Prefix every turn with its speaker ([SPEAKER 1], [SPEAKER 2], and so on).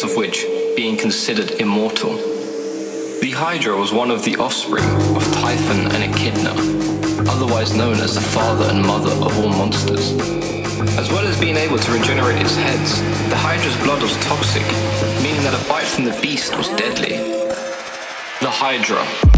[SPEAKER 1] Of which, being
[SPEAKER 2] considered immortal. The Hydra was one of the offspring of Typhon and Echidna, otherwise known as the father and mother of all monsters. As well as being able to regenerate its heads, the Hydra's blood was toxic, meaning that a bite from the beast was deadly. The Hydra